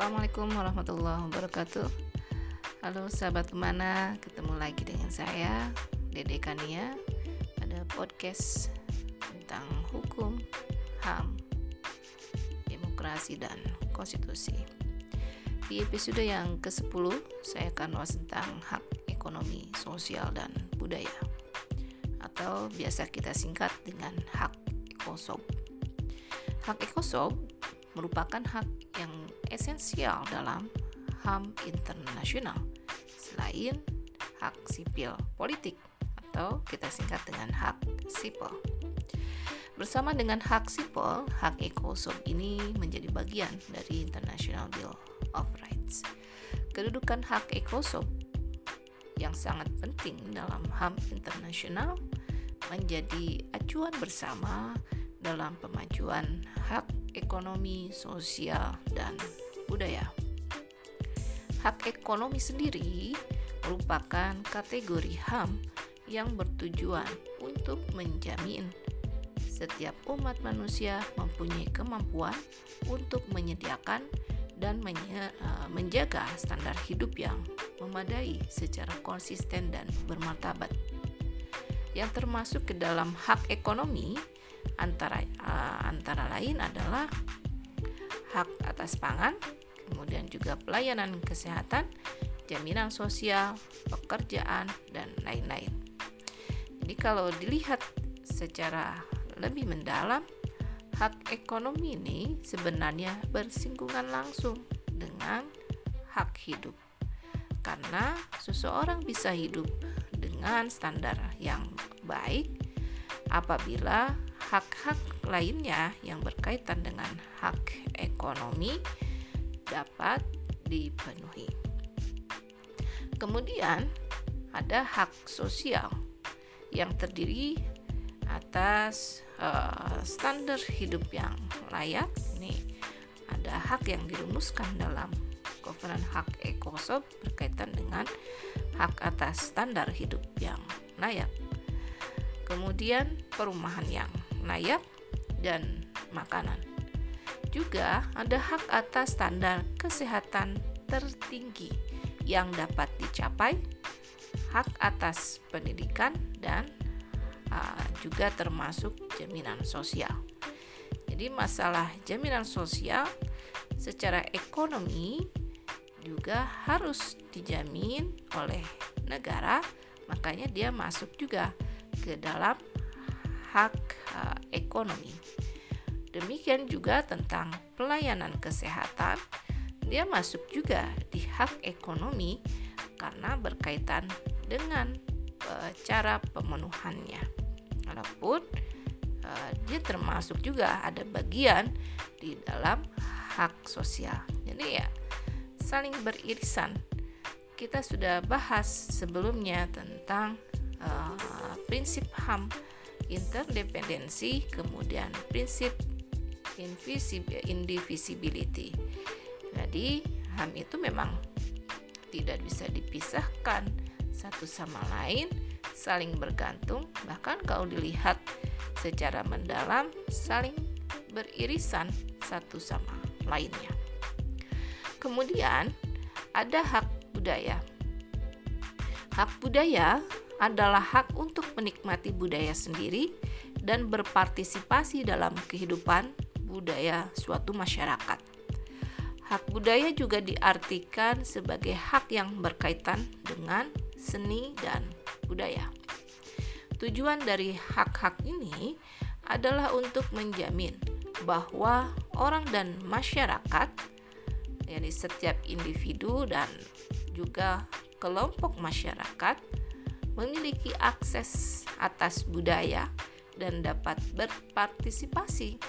Assalamualaikum warahmatullahi wabarakatuh. Halo sahabat ke mana? Ketemu lagi dengan saya Dede Kania. Pada podcast Tentang hukum HAM Demokrasi dan konstitusi. Di episode yang ke-10 Saya akan bahas tentang hak ekonomi, sosial, dan budaya. Atau biasa kita singkat dengan hak ekosob. Hak ekosob merupakan hak yang esensial dalam HAM internasional selain hak sipil politik atau kita singkat dengan hak sipil. Bersama dengan hak sipil, hak ekosob ini menjadi bagian dari International Bill of Rights. Kedudukan hak ekosob yang sangat penting dalam HAM internasional menjadi acuan bersama dalam pemajuan hak ekonomi, sosial, dan budaya. Hak ekonomi sendiri merupakan kategori HAM yang bertujuan untuk menjamin setiap umat manusia mempunyai kemampuan untuk menyediakan dan eh, menjaga standar hidup yang memadai secara konsisten dan bermartabat. Yang termasuk ke dalam hak ekonomi antara uh, antara lain adalah hak atas pangan, kemudian juga pelayanan kesehatan, jaminan sosial, pekerjaan dan lain-lain. Jadi kalau dilihat secara lebih mendalam, hak ekonomi ini sebenarnya bersinggungan langsung dengan hak hidup. Karena seseorang bisa hidup dengan standar yang baik apabila hak-hak lainnya yang berkaitan dengan hak ekonomi dapat dipenuhi. Kemudian ada hak sosial yang terdiri atas uh, standar hidup yang layak. Ini ada hak yang dirumuskan dalam Kovenan Hak Ekosob berkaitan dengan hak atas standar hidup yang layak. Kemudian perumahan yang layak, dan makanan. Juga ada hak atas standar kesehatan tertinggi yang dapat dicapai, hak atas pendidikan, dan uh, juga termasuk jaminan sosial. Jadi, masalah jaminan sosial secara ekonomi juga harus dijamin oleh negara, makanya dia masuk juga ke dalam hak uh, ekonomi. Demikian juga tentang pelayanan kesehatan, dia masuk juga di hak ekonomi karena berkaitan dengan uh, cara pemenuhannya. Walaupun uh, dia termasuk juga ada bagian di dalam hak sosial. Jadi ya saling beririsan. Kita sudah bahas sebelumnya tentang uh, prinsip HAM interdependensi, kemudian prinsip indivisibility. Jadi, HAM itu memang tidak bisa dipisahkan satu sama lain, saling bergantung, bahkan kalau dilihat secara mendalam saling beririsan satu sama lainnya. Kemudian ada hak budaya. Hak budaya adalah hak untuk menikmati budaya sendiri dan berpartisipasi dalam kehidupan budaya suatu masyarakat. Hak budaya juga diartikan sebagai hak yang berkaitan dengan seni dan budaya. Tujuan dari hak-hak ini adalah untuk menjamin bahwa orang dan masyarakat, yakni setiap individu dan juga kelompok masyarakat, memiliki akses atas budaya dan dapat berpartisipasi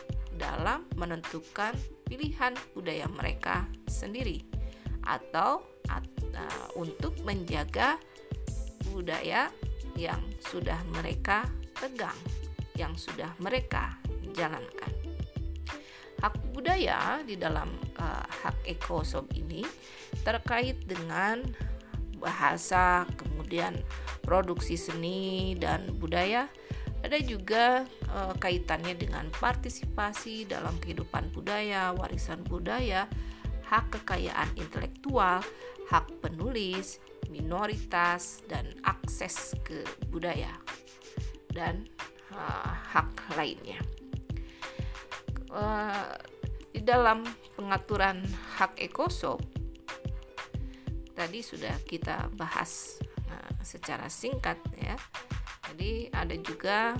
dalam menentukan pilihan budaya mereka sendiri atau uh, untuk menjaga budaya yang sudah mereka pegang, yang sudah mereka jalankan. Hak budaya di dalam uh, hak ekosob ini terkait dengan bahasa, kemudian produksi seni dan budaya. Ada juga e, kaitannya dengan partisipasi dalam kehidupan budaya, warisan budaya, hak kekayaan intelektual, hak penulis, minoritas, dan akses ke budaya, dan uh, hak lainnya. Uh, di dalam pengaturan hak ekosop, tadi sudah kita bahas uh, secara singkat ya. Jadi ada juga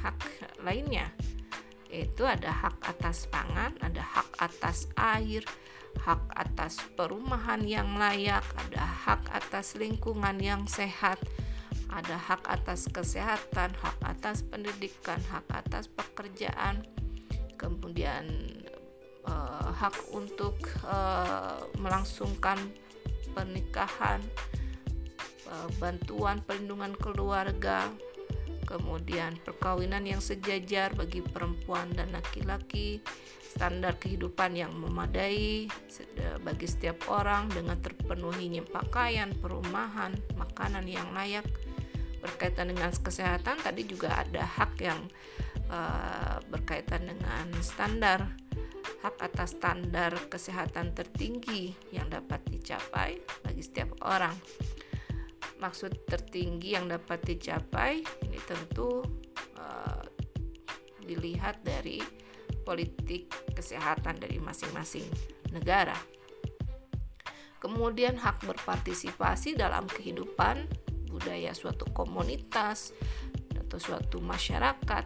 hak lainnya yaitu ada hak atas pangan, ada hak atas air, hak atas perumahan yang layak, ada hak atas lingkungan yang sehat, ada hak atas kesehatan, hak atas pendidikan, hak atas pekerjaan, kemudian eh, hak untuk eh, melangsungkan pernikahan, eh, bantuan perlindungan keluarga, kemudian perkawinan yang sejajar bagi perempuan dan laki-laki, standar kehidupan yang memadai bagi setiap orang dengan terpenuhinya pakaian, perumahan, makanan yang layak. Berkaitan dengan kesehatan tadi juga ada hak yang uh, berkaitan dengan standar hak atas standar kesehatan tertinggi yang dapat dicapai bagi setiap orang maksud tertinggi yang dapat dicapai ini tentu uh, dilihat dari politik kesehatan dari masing-masing negara. Kemudian hak berpartisipasi dalam kehidupan budaya suatu komunitas atau suatu masyarakat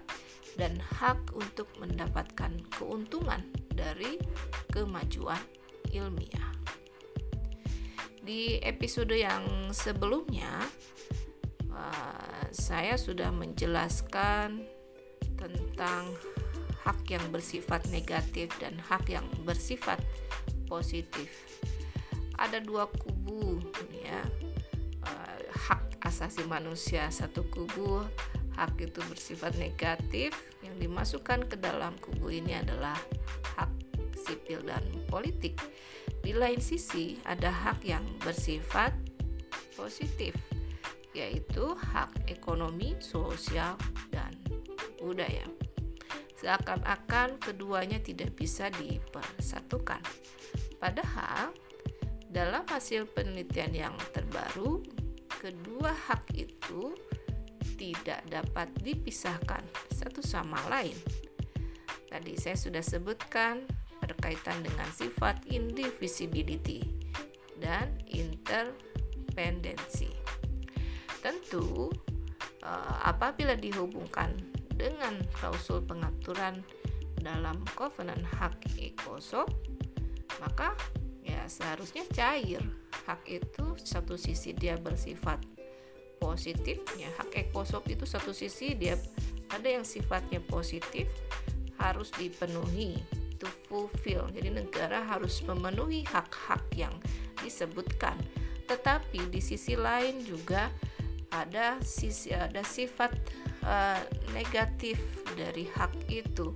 dan hak untuk mendapatkan keuntungan dari kemajuan ilmiah di episode yang sebelumnya uh, saya sudah menjelaskan tentang hak yang bersifat negatif dan hak yang bersifat positif. Ada dua kubu ya. Uh, hak asasi manusia satu kubu, hak itu bersifat negatif yang dimasukkan ke dalam kubu ini adalah hak sipil dan politik di lain sisi, ada hak yang bersifat positif, yaitu hak ekonomi, sosial, dan budaya. Seakan-akan keduanya tidak bisa dipersatukan. Padahal, dalam hasil penelitian yang terbaru, kedua hak itu tidak dapat dipisahkan satu sama lain. Tadi saya sudah sebutkan berkaitan dengan sifat indivisibility dan interpendensi. Tentu, eh, apabila dihubungkan dengan klausul pengaturan dalam covenant hak ekosop, maka ya seharusnya cair. Hak itu satu sisi dia bersifat positif, ya hak ekosop itu satu sisi dia ada yang sifatnya positif harus dipenuhi to fulfill. Jadi negara harus memenuhi hak-hak yang disebutkan. Tetapi di sisi lain juga ada sisi ada sifat uh, negatif dari hak itu.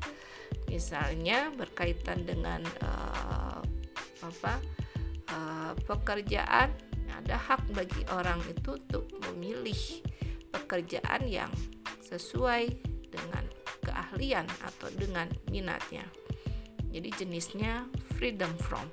Misalnya berkaitan dengan uh, apa? Uh, pekerjaan ada hak bagi orang itu untuk memilih pekerjaan yang sesuai dengan keahlian atau dengan minatnya jadi jenisnya freedom from.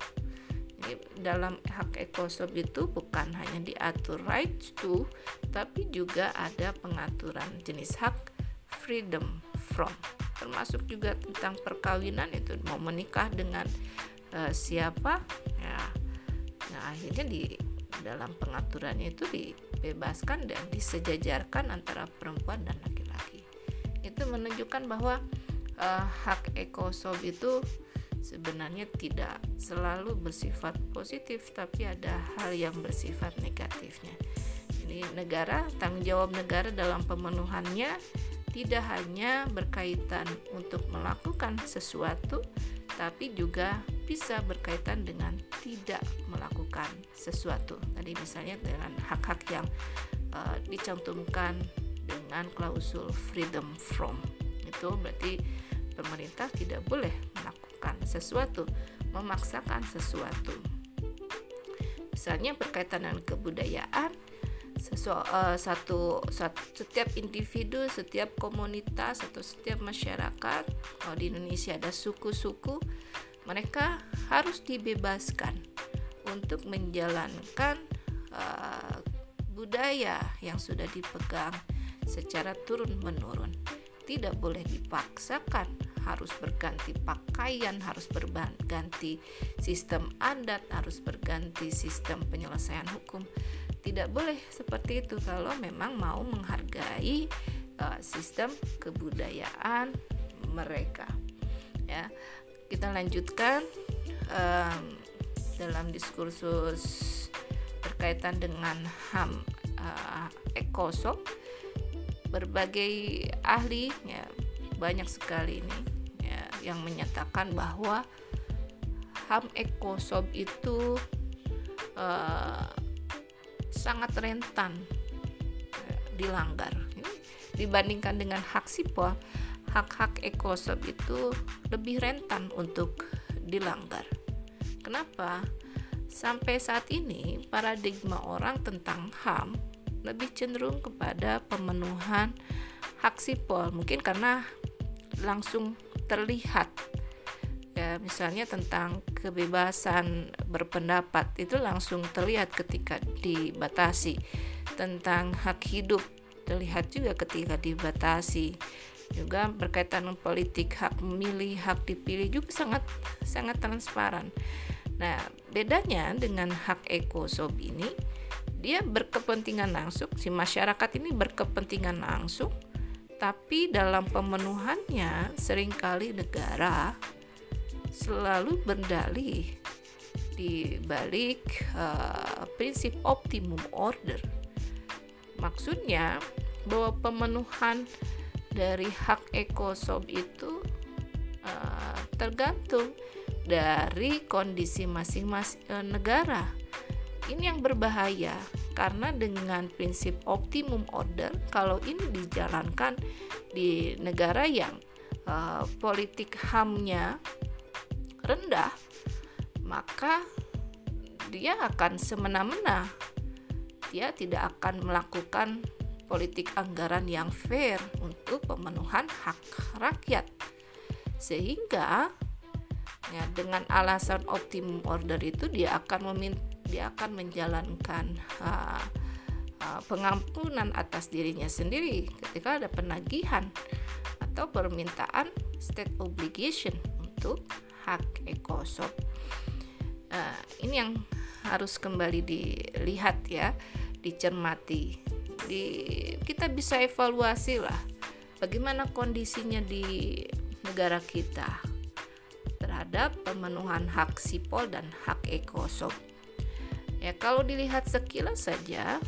Jadi dalam hak ekosop itu bukan hanya diatur right to tapi juga ada pengaturan jenis hak freedom from. Termasuk juga tentang perkawinan itu mau menikah dengan uh, siapa ya. Nah akhirnya di dalam pengaturannya itu dibebaskan dan disejajarkan antara perempuan dan laki-laki. Itu menunjukkan bahwa uh, hak ekosop itu sebenarnya tidak selalu bersifat positif tapi ada hal yang bersifat negatifnya. Ini negara tanggung jawab negara dalam pemenuhannya tidak hanya berkaitan untuk melakukan sesuatu tapi juga bisa berkaitan dengan tidak melakukan sesuatu. Tadi misalnya dengan hak-hak yang uh, dicantumkan dengan klausul freedom from. Itu berarti pemerintah tidak boleh sesuatu, memaksakan sesuatu. Misalnya berkaitan dengan kebudayaan, sesu, uh, satu, satu setiap individu, setiap komunitas atau setiap masyarakat, kalau di Indonesia ada suku-suku, mereka harus dibebaskan untuk menjalankan uh, budaya yang sudah dipegang secara turun-menurun. Tidak boleh dipaksakan, harus berganti pakaian, harus berganti sistem adat, harus berganti sistem penyelesaian hukum. Tidak boleh seperti itu kalau memang mau menghargai uh, sistem kebudayaan mereka. Ya, kita lanjutkan um, dalam diskursus berkaitan dengan HAM uh, ekosop berbagai ahli ya banyak sekali ini ya, yang menyatakan bahwa HAM ekosop itu uh, sangat rentan uh, dilanggar dibandingkan dengan hak sipol hak-hak ekosop itu lebih rentan untuk dilanggar. Kenapa? Sampai saat ini paradigma orang tentang HAM lebih cenderung kepada pemenuhan hak sipol, mungkin karena langsung terlihat. Ya misalnya tentang kebebasan berpendapat itu langsung terlihat ketika dibatasi. Tentang hak hidup terlihat juga ketika dibatasi. Juga berkaitan dengan politik hak memilih hak dipilih juga sangat sangat transparan. Nah bedanya dengan hak ekosob ini dia berkepentingan langsung si masyarakat ini berkepentingan langsung tapi dalam pemenuhannya sering kali negara selalu berdalih di balik uh, prinsip optimum order maksudnya bahwa pemenuhan dari hak ekosob itu uh, tergantung dari kondisi masing-masing uh, negara. Ini yang berbahaya karena dengan prinsip optimum order kalau ini dijalankan di negara yang uh, politik HAM-nya rendah, maka dia akan semena-mena. Dia tidak akan melakukan politik anggaran yang fair untuk pemenuhan hak rakyat. Sehingga ya dengan alasan optimum order itu dia akan memin dia akan menjalankan uh, uh, pengampunan atas dirinya sendiri ketika ada penagihan atau permintaan state obligation untuk hak ekosop. Uh, ini yang harus kembali dilihat ya, dicermati di kita bisa evaluasi lah bagaimana kondisinya di negara kita terhadap pemenuhan hak sipol dan hak ekosop. Ya kalau dilihat sekilas saja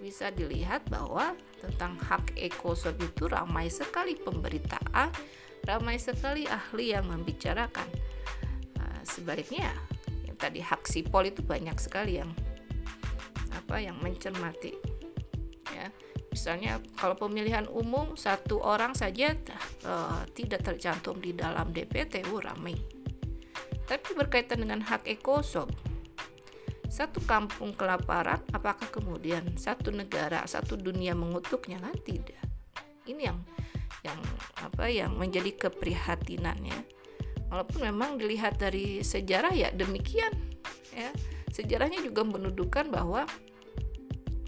bisa dilihat bahwa tentang hak ekosop itu ramai sekali pemberitaan, ramai sekali ahli yang membicarakan. Nah, sebaliknya yang tadi hak sipol itu banyak sekali yang apa yang mencermati misalnya kalau pemilihan umum satu orang saja uh, tidak tercantum di dalam DPT uh, ramai tapi berkaitan dengan hak ekosob satu kampung kelaparan apakah kemudian satu negara satu dunia mengutuknya? Kan tidak. Ini yang yang apa yang menjadi keprihatinannya. Walaupun memang dilihat dari sejarah ya demikian ya. Sejarahnya juga menunjukkan bahwa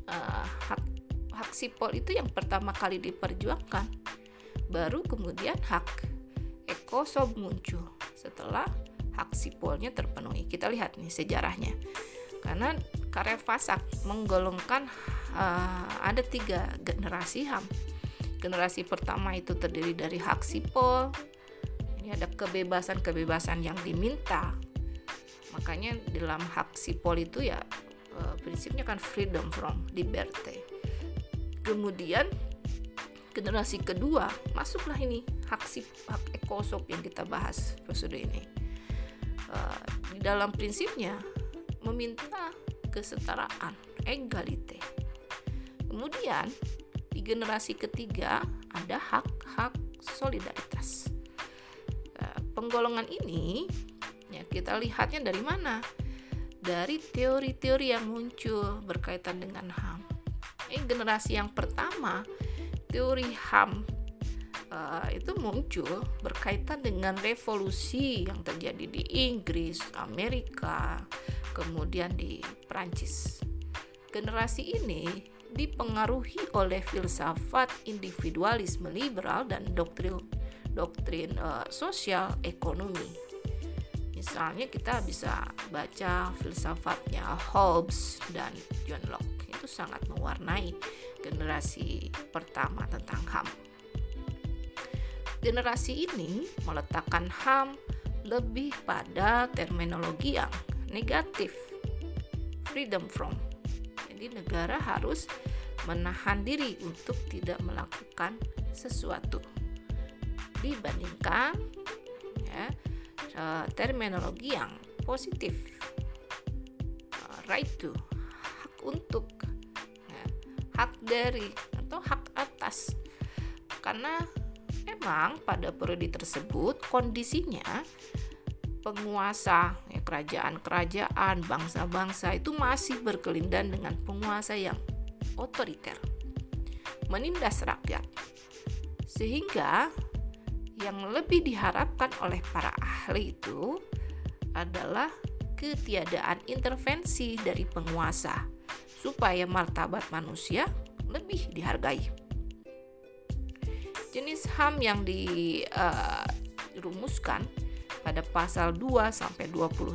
uh, hak hak sipol itu yang pertama kali diperjuangkan. Baru kemudian hak ekosob muncul setelah hak sipolnya terpenuhi. Kita lihat nih sejarahnya karena karya Fasak menggolongkan uh, ada tiga generasi HAM. Generasi pertama itu terdiri dari hak sipol. Ini ada kebebasan-kebebasan yang diminta. Makanya dalam hak sipol itu ya uh, prinsipnya kan freedom from liberty. Kemudian generasi kedua masuklah ini hak sip hak ekosop yang kita bahas episode ini. Uh, di dalam prinsipnya meminta kesetaraan egalite. Kemudian di generasi ketiga ada hak-hak solidaritas. Uh, penggolongan ini ya kita lihatnya dari mana? Dari teori-teori yang muncul berkaitan dengan HAM ini generasi yang pertama teori HAM uh, uh, itu muncul berkaitan dengan revolusi yang terjadi di Inggris, Amerika, kemudian di Prancis. Generasi ini dipengaruhi oleh filsafat individualisme liberal dan doktrin doktrin uh, sosial ekonomi. Misalnya kita bisa baca filsafatnya Hobbes dan John Locke itu sangat mewarnai generasi pertama tentang HAM. Generasi ini meletakkan HAM lebih pada terminologi yang negatif, freedom from. Jadi negara harus menahan diri untuk tidak melakukan sesuatu. Dibandingkan ya, eh, terminologi yang positif, eh, right to, hak untuk, ya, hak dari atau hak atas, karena memang pada periode tersebut kondisinya penguasa ya, kerajaan-kerajaan bangsa-bangsa itu masih berkelindan dengan penguasa yang otoriter menindas rakyat. Sehingga yang lebih diharapkan oleh para ahli itu adalah ketiadaan intervensi dari penguasa supaya martabat manusia lebih dihargai. Jenis HAM yang dirumuskan eh, pada pasal 2 sampai 21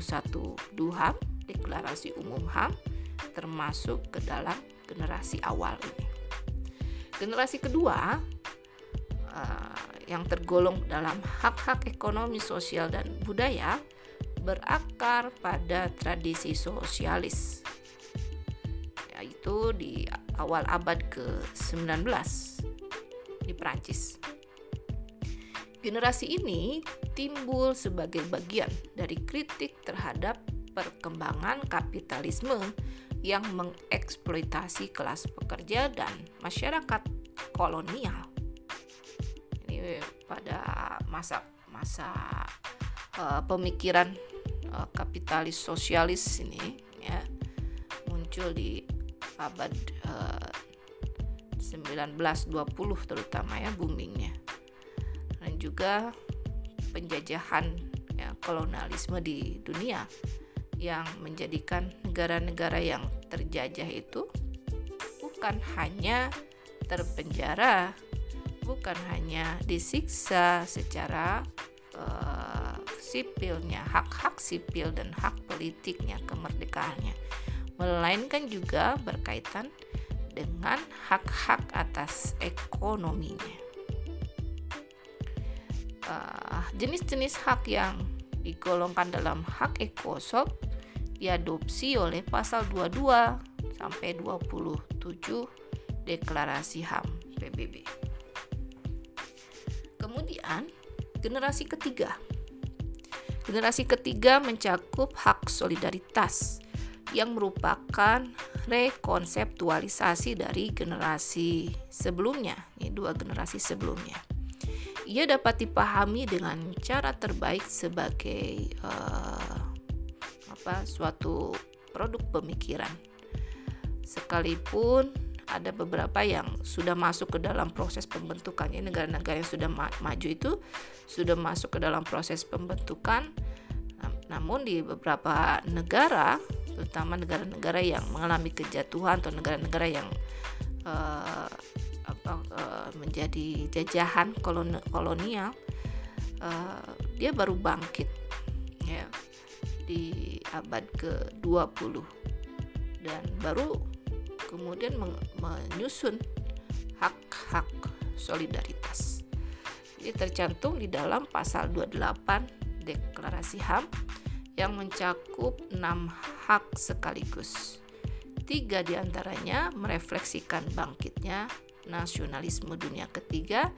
DUHAM, Deklarasi Umum HAM, termasuk ke dalam generasi awal ini. Generasi kedua uh, yang tergolong dalam hak-hak ekonomi, sosial, dan budaya berakar pada tradisi sosialis yaitu di awal abad ke-19 di Prancis. Generasi ini timbul sebagai bagian dari kritik terhadap perkembangan kapitalisme yang mengeksploitasi kelas pekerja dan masyarakat kolonial. Ini pada masa masa uh, pemikiran uh, kapitalis sosialis ini ya muncul di abad uh, 1920 terutama ya boomingnya juga penjajahan ya, kolonialisme di dunia yang menjadikan negara-negara yang terjajah itu bukan hanya terpenjara, bukan hanya disiksa secara uh, sipilnya, hak-hak sipil dan hak politiknya, kemerdekaannya, melainkan juga berkaitan dengan hak-hak atas ekonominya. Uh, jenis-jenis hak yang digolongkan dalam hak ekosop diadopsi oleh pasal 22 sampai 27 Deklarasi HAM PBB. Kemudian, generasi ketiga. Generasi ketiga mencakup hak solidaritas yang merupakan rekonseptualisasi dari generasi sebelumnya, ini dua generasi sebelumnya. Ia dapat dipahami dengan cara terbaik sebagai uh, apa suatu produk pemikiran. Sekalipun ada beberapa yang sudah masuk ke dalam proses pembentukannya negara-negara yang sudah ma maju itu sudah masuk ke dalam proses pembentukan namun di beberapa negara terutama negara-negara yang mengalami kejatuhan atau negara-negara yang uh, uh, menjadi jajahan kolon kolonial uh, dia baru bangkit ya di abad ke-20 dan baru kemudian menyusun hak-hak solidaritas. Ini tercantum di dalam pasal 28 Deklarasi HAM yang mencakup enam hak sekaligus. Tiga di antaranya merefleksikan bangkitnya nasionalisme dunia ketiga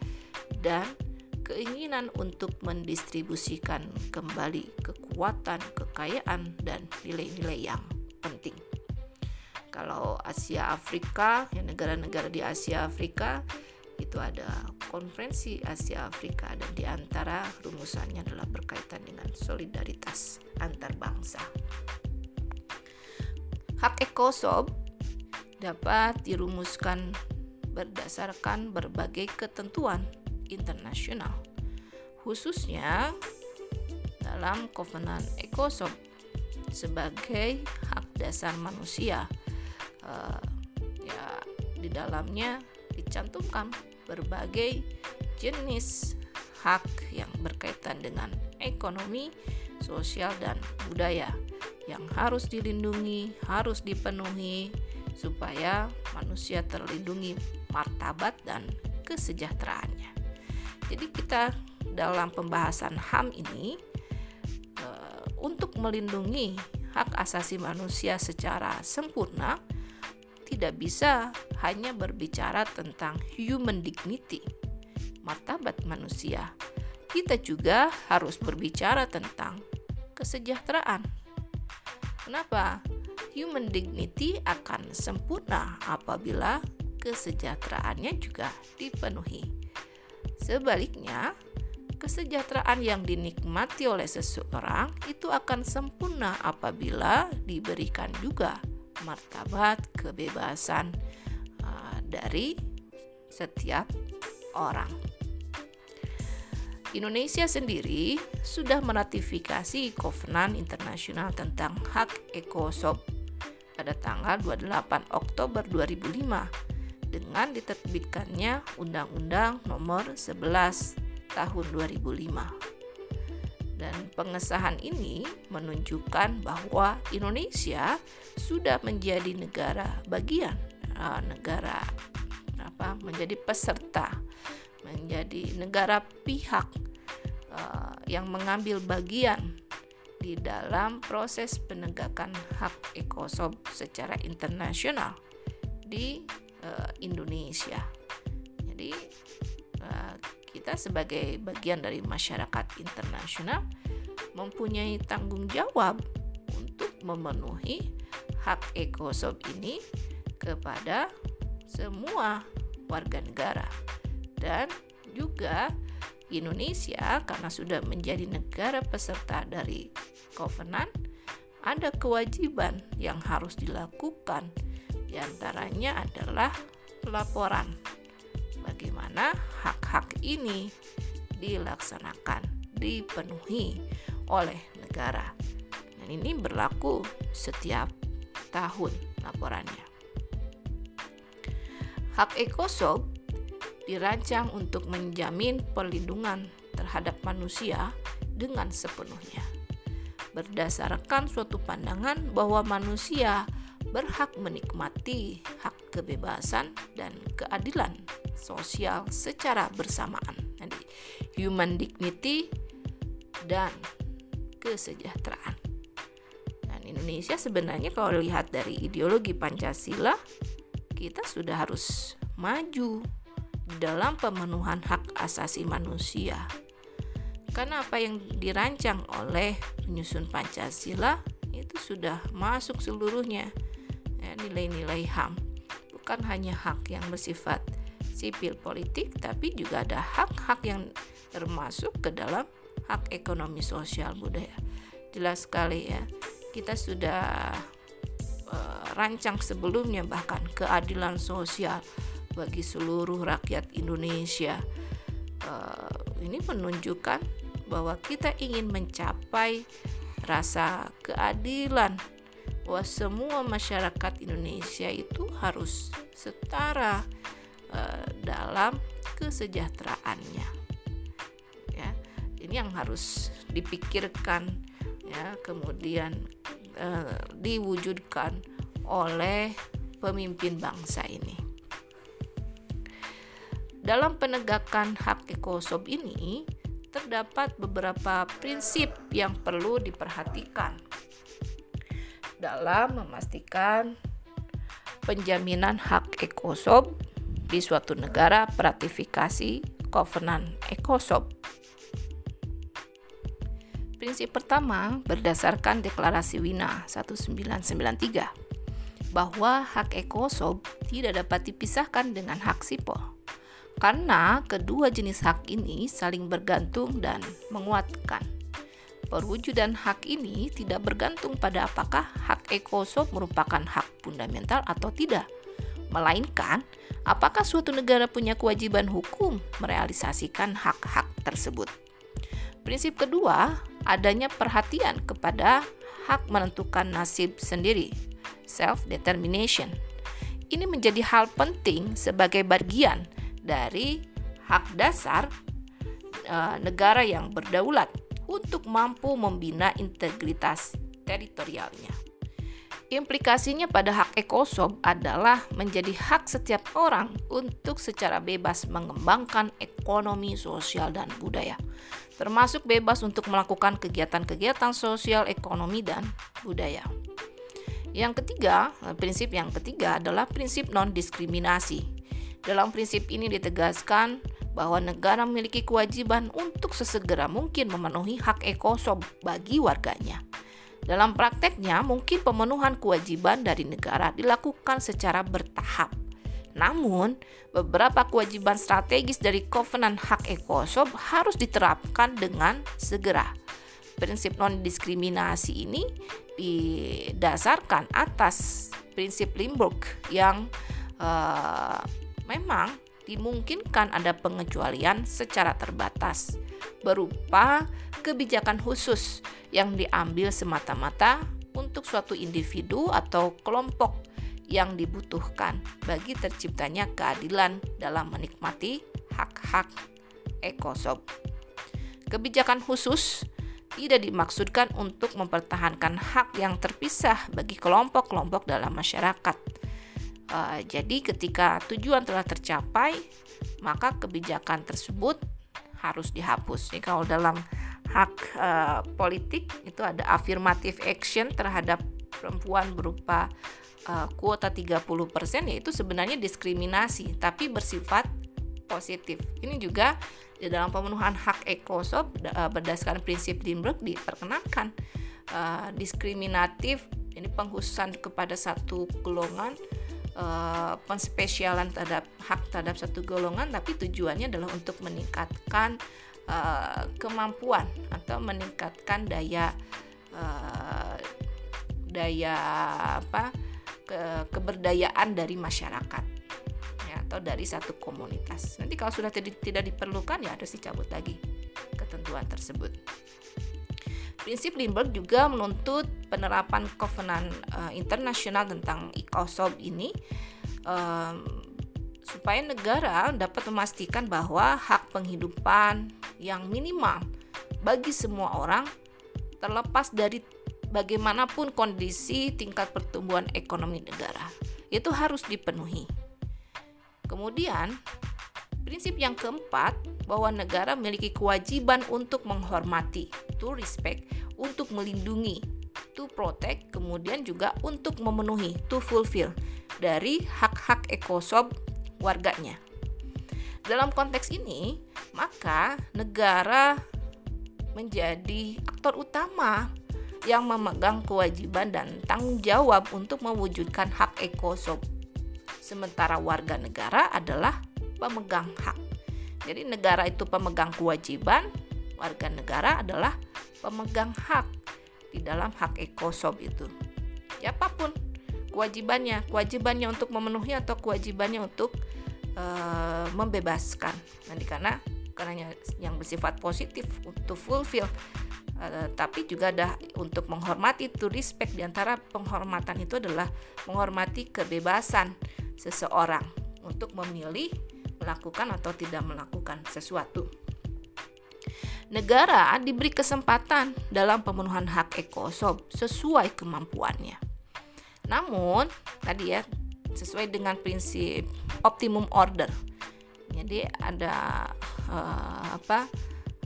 dan keinginan untuk mendistribusikan kembali kekuatan, kekayaan, dan nilai-nilai yang penting. Kalau Asia Afrika, ya negara-negara di Asia Afrika itu ada konferensi Asia Afrika dan di antara rumusannya adalah berkaitan dengan solidaritas antar bangsa. Hak ekosob dapat dirumuskan berdasarkan berbagai ketentuan internasional, khususnya dalam Kovenan ECOSOC sebagai hak dasar manusia. Uh, ya, di dalamnya dicantumkan berbagai jenis hak yang berkaitan dengan ekonomi, sosial, dan budaya yang harus dilindungi, harus dipenuhi supaya manusia terlindungi martabat dan kesejahteraannya. Jadi kita dalam pembahasan HAM ini uh, untuk melindungi hak asasi manusia secara sempurna tidak bisa hanya berbicara tentang human dignity, martabat manusia. Kita juga harus berbicara tentang kesejahteraan. Kenapa? Human dignity akan sempurna apabila kesejahteraannya juga dipenuhi. Sebaliknya, kesejahteraan yang dinikmati oleh seseorang itu akan sempurna apabila diberikan juga martabat kebebasan uh, dari setiap orang. Indonesia sendiri sudah meratifikasi Kovenan Internasional tentang Hak Ekosob pada tanggal 28 Oktober 2005 dengan diterbitkannya Undang-Undang Nomor 11 Tahun 2005. Dan pengesahan ini menunjukkan bahwa Indonesia sudah menjadi negara bagian, uh, negara apa? menjadi peserta, menjadi negara pihak uh, yang mengambil bagian di dalam proses penegakan hak ekosob secara internasional di uh, Indonesia. Jadi uh, kita sebagai bagian dari masyarakat internasional mempunyai tanggung jawab untuk memenuhi hak ekosob ini kepada semua warga negara dan juga Indonesia karena sudah menjadi negara peserta dari Covenant ada kewajiban yang harus dilakukan di antaranya adalah laporan bagaimana hak-hak ini dilaksanakan, dipenuhi oleh negara. Dan ini berlaku setiap tahun laporannya. Hak ekosob dirancang untuk menjamin perlindungan terhadap manusia dengan sepenuhnya. Berdasarkan suatu pandangan bahwa manusia berhak menikmati hak kebebasan dan keadilan sosial secara bersamaan. Jadi, human dignity dan kesejahteraan. Dan Indonesia sebenarnya kalau lihat dari ideologi Pancasila, kita sudah harus maju dalam pemenuhan hak asasi manusia. Karena apa yang dirancang oleh penyusun Pancasila itu sudah masuk seluruhnya nilai-nilai HAM. Bukan hanya hak yang bersifat sipil politik, tapi juga ada hak-hak yang termasuk ke dalam hak ekonomi sosial budaya. Jelas sekali ya, kita sudah uh, rancang sebelumnya bahkan keadilan sosial bagi seluruh rakyat Indonesia. Uh, ini menunjukkan bahwa kita ingin mencapai rasa keadilan bahwa semua masyarakat Indonesia itu harus setara uh, dalam kesejahteraannya. Ya, ini yang harus dipikirkan ya, kemudian uh, diwujudkan oleh pemimpin bangsa ini. Dalam penegakan hak ekosob ini terdapat beberapa prinsip yang perlu diperhatikan dalam memastikan penjaminan hak ekosob di suatu negara peratifikasi Covenant Ekosob. Prinsip pertama berdasarkan Deklarasi Wina 1993 bahwa hak ekosob tidak dapat dipisahkan dengan hak sipol karena kedua jenis hak ini saling bergantung dan menguatkan. Perwujudan hak ini tidak bergantung pada apakah hak ekosob merupakan hak fundamental atau tidak, melainkan apakah suatu negara punya kewajiban hukum merealisasikan hak-hak tersebut. Prinsip kedua, adanya perhatian kepada hak menentukan nasib sendiri, self-determination. Ini menjadi hal penting sebagai bagian dari hak dasar e, negara yang berdaulat untuk mampu membina integritas teritorialnya. Implikasinya pada hak ekosob adalah menjadi hak setiap orang untuk secara bebas mengembangkan ekonomi, sosial, dan budaya, termasuk bebas untuk melakukan kegiatan-kegiatan sosial, ekonomi, dan budaya. Yang ketiga, prinsip yang ketiga adalah prinsip non-diskriminasi. Dalam prinsip ini ditegaskan bahwa negara memiliki kewajiban untuk sesegera mungkin memenuhi hak ekosob bagi warganya dalam prakteknya, mungkin pemenuhan kewajiban dari negara dilakukan secara bertahap. Namun, beberapa kewajiban strategis dari Covenant Hak Ekosob harus diterapkan dengan segera. Prinsip non-diskriminasi ini didasarkan atas prinsip Limburg yang uh, memang dimungkinkan ada pengecualian secara terbatas berupa kebijakan khusus yang diambil semata-mata untuk suatu individu atau kelompok yang dibutuhkan bagi terciptanya keadilan dalam menikmati hak-hak ekosob. Kebijakan khusus tidak dimaksudkan untuk mempertahankan hak yang terpisah bagi kelompok-kelompok dalam masyarakat Uh, jadi ketika tujuan telah tercapai, maka kebijakan tersebut harus dihapus. Jadi kalau dalam hak uh, politik itu ada affirmative action terhadap perempuan berupa uh, kuota 30% yaitu sebenarnya diskriminasi tapi bersifat positif. Ini juga di dalam pemenuhan hak ekosob uh, berdasarkan prinsip Limburg diperkenankan uh, diskriminatif ini penghususan kepada satu golongan uh, penspesialan terhadap hak terhadap satu golongan tapi tujuannya adalah untuk meningkatkan uh, kemampuan atau meningkatkan daya uh, daya apa ke, keberdayaan dari masyarakat ya, atau dari satu komunitas. Nanti kalau sudah tidak diperlukan ya harus dicabut lagi ketentuan tersebut. Prinsip Limburg juga menuntut penerapan Covenant uh, internasional tentang ICOSOB ini um, supaya negara dapat memastikan bahwa hak penghidupan yang minimal bagi semua orang terlepas dari bagaimanapun kondisi tingkat pertumbuhan ekonomi negara itu harus dipenuhi. Kemudian Prinsip yang keempat, bahwa negara memiliki kewajiban untuk menghormati, to respect, untuk melindungi, to protect, kemudian juga untuk memenuhi, to fulfill, dari hak-hak ekosob warganya. Dalam konteks ini, maka negara menjadi aktor utama yang memegang kewajiban dan tanggung jawab untuk mewujudkan hak ekosob. Sementara warga negara adalah pemegang hak. Jadi negara itu pemegang kewajiban, warga negara adalah pemegang hak di dalam hak ekosob itu. Ya apa pun kewajibannya, kewajibannya untuk memenuhi atau kewajibannya untuk uh, membebaskan. Nanti karena karena yang bersifat positif untuk fulfill Uh, tapi juga ada untuk menghormati to respect di antara penghormatan itu adalah menghormati kebebasan seseorang untuk memilih melakukan atau tidak melakukan sesuatu. Negara diberi kesempatan dalam pemenuhan hak ekosob sesuai kemampuannya. Namun, tadi ya sesuai dengan prinsip optimum order. Jadi ada uh, apa?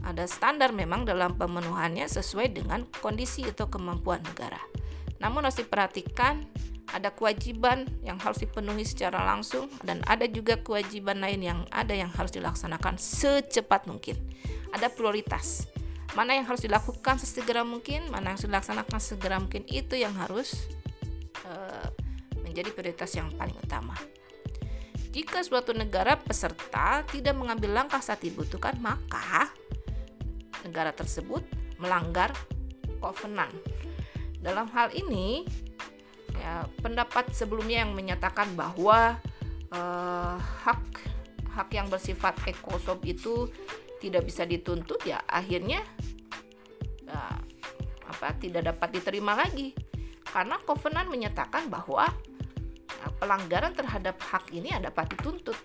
Ada standar memang dalam pemenuhannya sesuai dengan kondisi atau kemampuan negara. Namun harus diperhatikan ada kewajiban yang harus dipenuhi secara langsung dan ada juga kewajiban lain yang ada yang harus dilaksanakan secepat mungkin. Ada prioritas. Mana yang harus dilakukan sesegera mungkin, mana yang harus dilaksanakan segera mungkin itu yang harus uh, menjadi prioritas yang paling utama. Jika suatu negara peserta tidak mengambil langkah saat dibutuhkan, maka negara tersebut melanggar covenant. Dalam hal ini, ya, pendapat sebelumnya yang menyatakan bahwa uh, hak hak yang bersifat ekosob itu tidak bisa dituntut ya akhirnya uh, apa tidak dapat diterima lagi. Karena Covenant menyatakan bahwa uh, pelanggaran terhadap hak ini dapat dituntut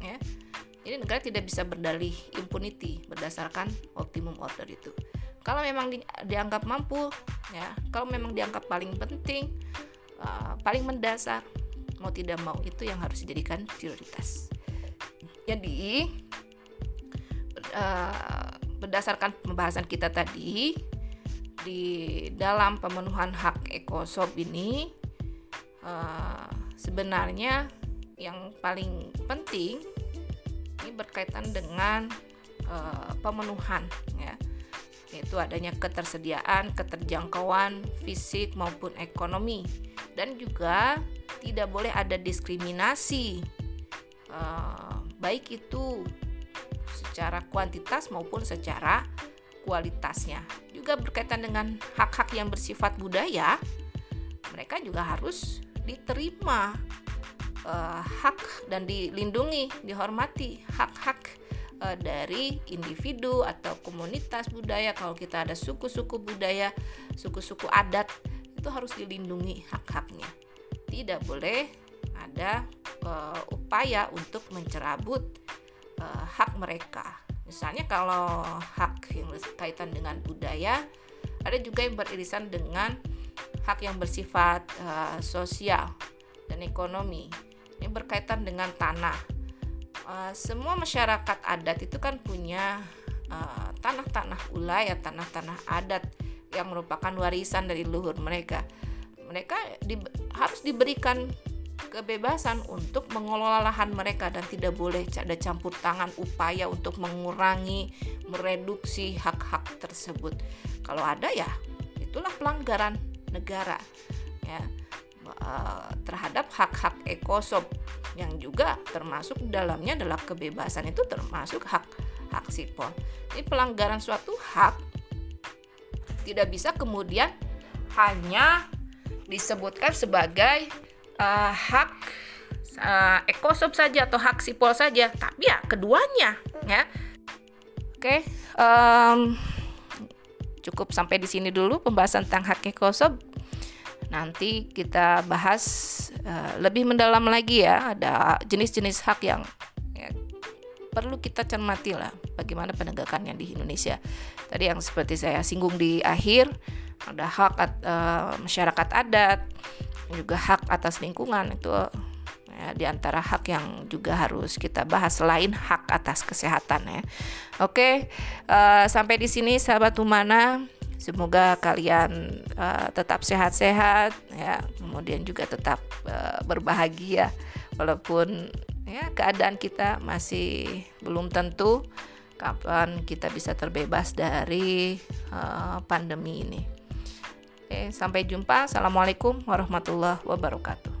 ya. Jadi negara tidak bisa berdalih impunity berdasarkan optimum order itu. Kalau memang di, dianggap mampu ya. Kalau memang dianggap paling penting uh, paling mendasar. Mau tidak mau itu yang harus dijadikan prioritas. Jadi uh, berdasarkan pembahasan kita tadi di dalam pemenuhan hak ekosob ini uh, sebenarnya yang paling penting ini berkaitan dengan uh, pemenuhan ya. Yaitu adanya ketersediaan, keterjangkauan fisik maupun ekonomi dan juga tidak boleh ada diskriminasi. Uh, baik itu secara kuantitas maupun secara kualitasnya. Juga berkaitan dengan hak-hak yang bersifat budaya mereka juga harus diterima uh, hak dan dilindungi dihormati hak-hak uh, dari individu atau komunitas budaya. Kalau kita ada suku-suku budaya suku-suku adat itu harus dilindungi hak-haknya tidak boleh ada uh, upaya untuk mencerabut uh, hak mereka. Misalnya kalau hak yang berkaitan dengan budaya, ada juga yang beririsan dengan hak yang bersifat uh, sosial dan ekonomi. Ini berkaitan dengan tanah. Uh, semua masyarakat adat itu kan punya tanah-tanah uh, ulaya, tanah-tanah adat yang merupakan warisan dari leluhur mereka. Mereka di, harus diberikan kebebasan untuk mengelola lahan mereka dan tidak boleh ada campur tangan upaya untuk mengurangi, mereduksi hak-hak tersebut. Kalau ada ya, itulah pelanggaran negara ya eh, terhadap hak-hak ekosob yang juga termasuk dalamnya adalah kebebasan itu termasuk hak hak sipol. Ini pelanggaran suatu hak tidak bisa kemudian hanya disebutkan sebagai uh, hak uh, ekosop saja atau hak sipol saja, tapi ya keduanya ya. Oke, okay, um, cukup sampai di sini dulu pembahasan tentang hak ekosop. Nanti kita bahas uh, lebih mendalam lagi ya, ada jenis-jenis hak yang ya, perlu kita cermati lah bagaimana penegakannya di Indonesia. Tadi yang seperti saya singgung di akhir, ada hak uh, masyarakat adat, juga hak atas lingkungan itu ya, di antara hak yang juga harus kita bahas selain hak atas kesehatan ya. Oke, uh, sampai di sini sahabat Humana. Semoga kalian uh, tetap sehat-sehat ya, kemudian juga tetap uh, berbahagia walaupun ya keadaan kita masih belum tentu kapan kita bisa terbebas dari uh, pandemi ini. Oke, sampai jumpa. Assalamualaikum warahmatullahi wabarakatuh.